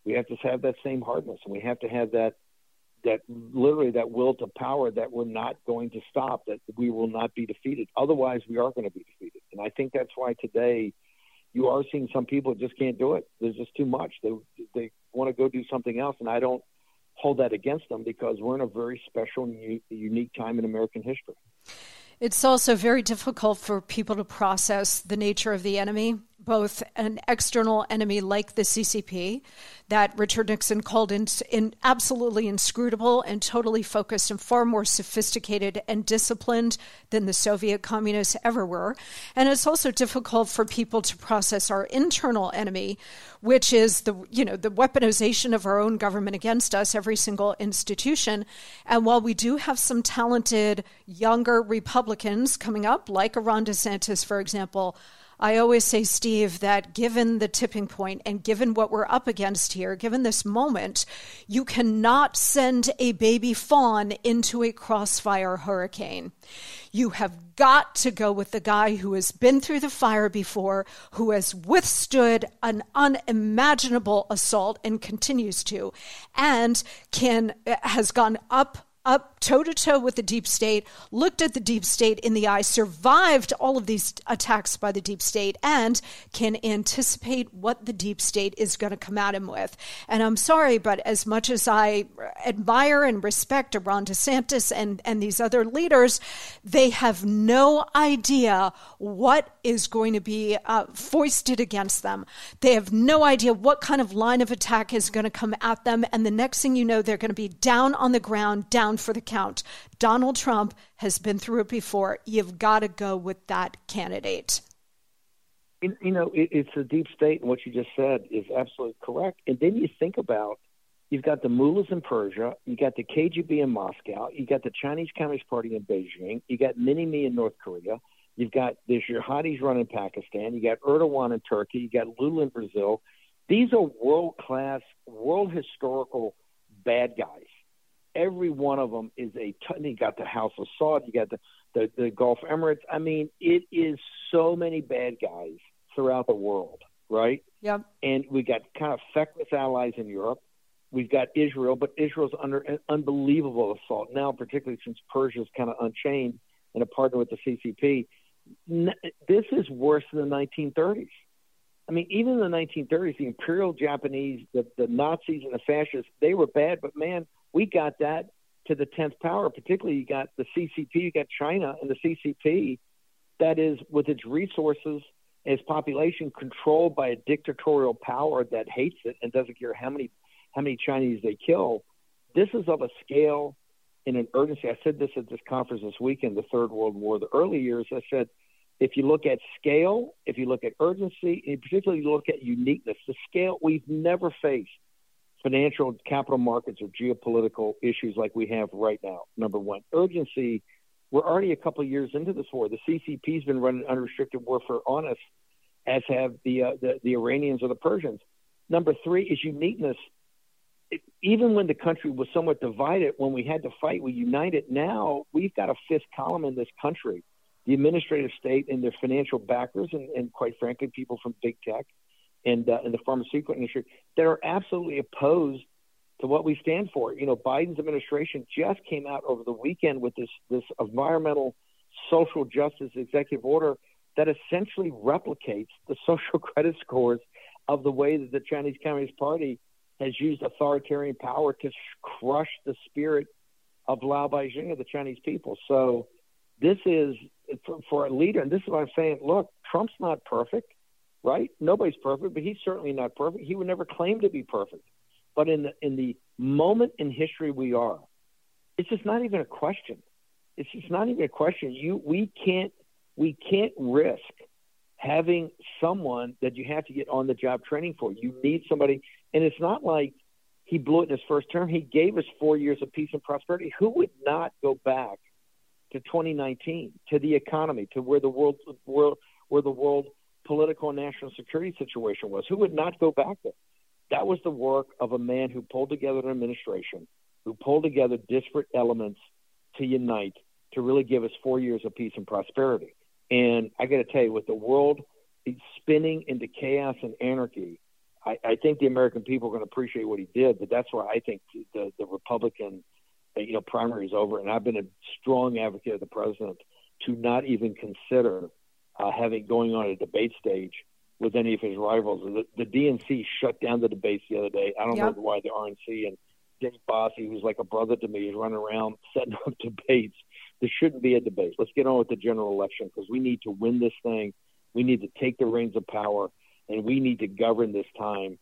We have to have that same hardness, and we have to have that that literally that will to power that we're not going to stop, that we will not be defeated. Otherwise, we are going to be defeated. And I think that's why today you are seeing some people just can't do it. There's just too much. They they want to go do something else, and I don't hold that against them because we're in a very special and unique time in American history. It's also very difficult for people to process the nature of the enemy both an external enemy like the CCP that Richard Nixon called in, in, absolutely inscrutable and totally focused and far more sophisticated and disciplined than the Soviet communists ever were. And it's also difficult for people to process our internal enemy, which is the you know the weaponization of our own government against us, every single institution. And while we do have some talented younger Republicans coming up, like Ron DeSantis, for example, I always say, Steve, that given the tipping point and given what we're up against here, given this moment, you cannot send a baby fawn into a crossfire hurricane. You have got to go with the guy who has been through the fire before, who has withstood an unimaginable assault and continues to, and can has gone up up toe to toe with the deep state, looked at the deep state in the eye, survived all of these attacks by the deep state, and can anticipate what the deep state is going to come at him with. And I'm sorry, but as much as I admire and respect Ron DeSantis and, and these other leaders, they have no idea what is going to be uh, foisted against them. They have no idea what kind of line of attack is going to come at them. And the next thing you know, they're going to be down on the ground, down for the count. Donald Trump has been through it before. You've got to go with that candidate. You know, it's a deep state, and what you just said is absolutely correct. And then you think about you've got the mullahs in Persia, you got the KGB in Moscow, you got the Chinese Communist Party in Beijing, you got Mini Me in North Korea, you've got the jihadis running Pakistan, you got Erdogan in Turkey, you got Lula in Brazil. These are world class, world historical bad guys every one of them is a ton. You got the House of Saud, you got the, the the Gulf Emirates. I mean, it is so many bad guys throughout the world, right? Yep. And we got kind of feckless allies in Europe. We've got Israel, but Israel's under an unbelievable assault now, particularly since Persia's kind of unchained and a partner with the CCP. This is worse than the 1930s. I mean, even in the 1930s, the Imperial Japanese, the, the Nazis, and the fascists, they were bad, but man, we got that to the 10th power, particularly you got the CCP, you got China and the CCP that is with its resources, its population controlled by a dictatorial power that hates it and doesn't care how many how many Chinese they kill. This is of a scale and an urgency. I said this at this conference this weekend, the Third World War, the early years. I said, if you look at scale, if you look at urgency, and particularly you look at uniqueness, the scale we've never faced financial capital markets or geopolitical issues like we have right now. Number one, urgency. We're already a couple of years into this war. The CCP's been running unrestricted warfare on us, as have the uh, the, the Iranians or the Persians. Number three is uniqueness. It, even when the country was somewhat divided, when we had to fight, we united. Now we've got a fifth column in this country: the administrative state and their financial backers, and, and quite frankly, people from big tech and uh, in the pharmaceutical industry that are absolutely opposed to what we stand for. You know, Biden's administration just came out over the weekend with this this environmental social justice executive order that essentially replicates the social credit scores of the way that the Chinese Communist Party has used authoritarian power to crush the spirit of Lao Baixing of the Chinese people. So this is for, for a leader, and this is what I'm saying. Look, Trump's not perfect right? Nobody's perfect, but he's certainly not perfect. He would never claim to be perfect. But in the in the moment in history we are, it's just not even a question. It's just not even a question. You we can't we can't risk having someone that you have to get on the job training for. You need somebody, and it's not like he blew it in his first term. He gave us four years of peace and prosperity. Who would not go back to 2019 to the economy to where the world world where the world political and national security situation was. Who would not go back there? That was the work of a man who pulled together an administration, who pulled together disparate elements to unite to really give us four years of peace and prosperity. And I got to tell you, with the world spinning into chaos and anarchy, I, I think the American people are going to appreciate what he did. But that's why I think the, the Republican, uh, you know, primary is over. And I've been a strong advocate of the president to not even consider uh, having going on a debate stage with any of his rivals. The, the DNC shut down the debates the other day. I don't yep. know why the RNC and Dick Bossie, who's like a brother to me, is running around setting up debates There shouldn't be a debate. Let's get on with the general election because we need to win this thing. We need to take the reins of power, and we need to govern this time,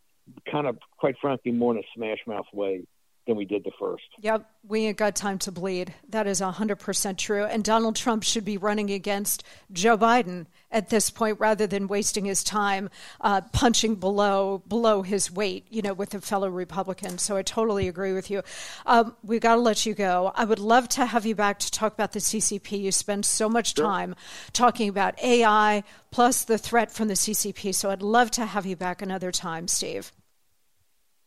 kind of, quite frankly, more in a smash mouth way than we did the first. Yep, we ain't got time to bleed. That is 100% true. And Donald Trump should be running against Joe Biden at this point rather than wasting his time uh, punching below below his weight, you know, with a fellow Republican. So I totally agree with you. Um, we got to let you go. I would love to have you back to talk about the CCP. You spend so much time talking about AI plus the threat from the CCP. So I'd love to have you back another time, Steve.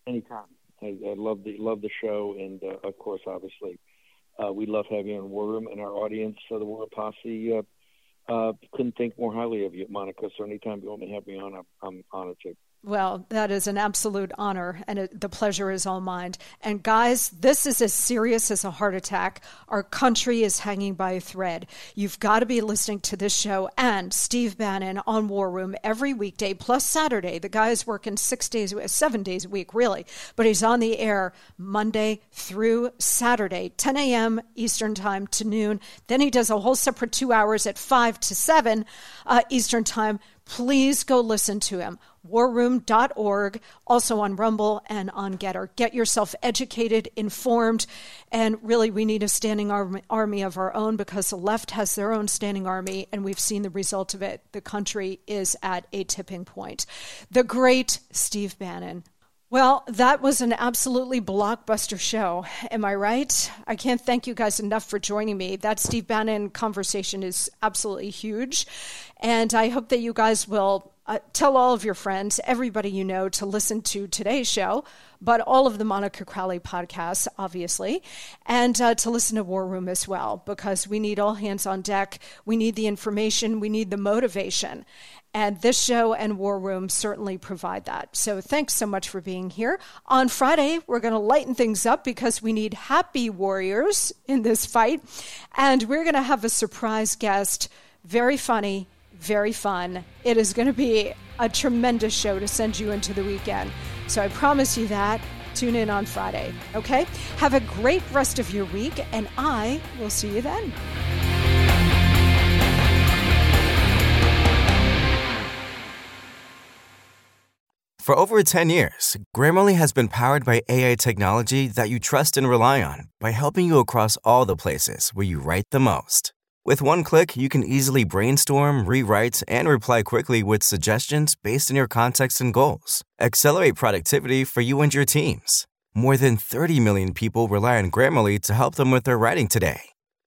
Anytime. I, I love the love the show, and uh, of course, obviously, uh, we love having you on War Room, and our audience, uh, the War Posse, uh, uh, couldn't think more highly of you, Monica. So anytime you want to have me on, I'm, I'm honored to. Well, that is an absolute honor, and it, the pleasure is all mine. And guys, this is as serious as a heart attack. Our country is hanging by a thread. You've got to be listening to this show and Steve Bannon on War Room every weekday plus Saturday. The guy is working six days, seven days a week, really, but he's on the air Monday through Saturday, 10 a.m. Eastern Time to noon. Then he does a whole separate two hours at 5 to 7 uh, Eastern Time please go listen to him. Warroom.org, also on Rumble and on Gettr. Get yourself educated, informed, and really, we need a standing army of our own because the left has their own standing army, and we've seen the result of it. The country is at a tipping point. The great Steve Bannon well, that was an absolutely blockbuster show. Am I right? I can't thank you guys enough for joining me. That Steve Bannon conversation is absolutely huge. And I hope that you guys will uh, tell all of your friends, everybody you know, to listen to today's show, but all of the Monica Crowley podcasts, obviously, and uh, to listen to War Room as well, because we need all hands on deck. We need the information, we need the motivation. And this show and War Room certainly provide that. So thanks so much for being here. On Friday, we're going to lighten things up because we need happy warriors in this fight. And we're going to have a surprise guest, very funny, very fun. It is going to be a tremendous show to send you into the weekend. So I promise you that. Tune in on Friday, okay? Have a great rest of your week, and I will see you then. For over 10 years, Grammarly has been powered by AI technology that you trust and rely on by helping you across all the places where you write the most. With one click, you can easily brainstorm, rewrite, and reply quickly with suggestions based on your context and goals. Accelerate productivity for you and your teams. More than 30 million people rely on Grammarly to help them with their writing today.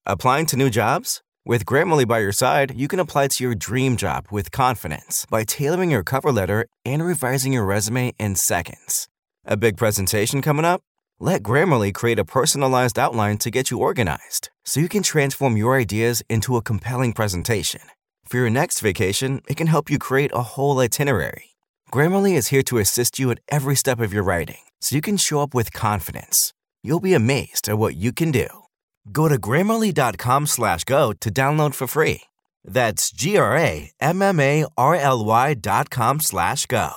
Applying to new jobs? With Grammarly by your side, you can apply to your dream job with confidence by tailoring your cover letter and revising your resume in seconds. A big presentation coming up? Let Grammarly create a personalized outline to get you organized so you can transform your ideas into a compelling presentation. For your next vacation, it can help you create a whole itinerary. Grammarly is here to assist you at every step of your writing so you can show up with confidence. You'll be amazed at what you can do. Go to grammarly.com slash go to download for free. That's G R A M M A R L Y dot com slash go.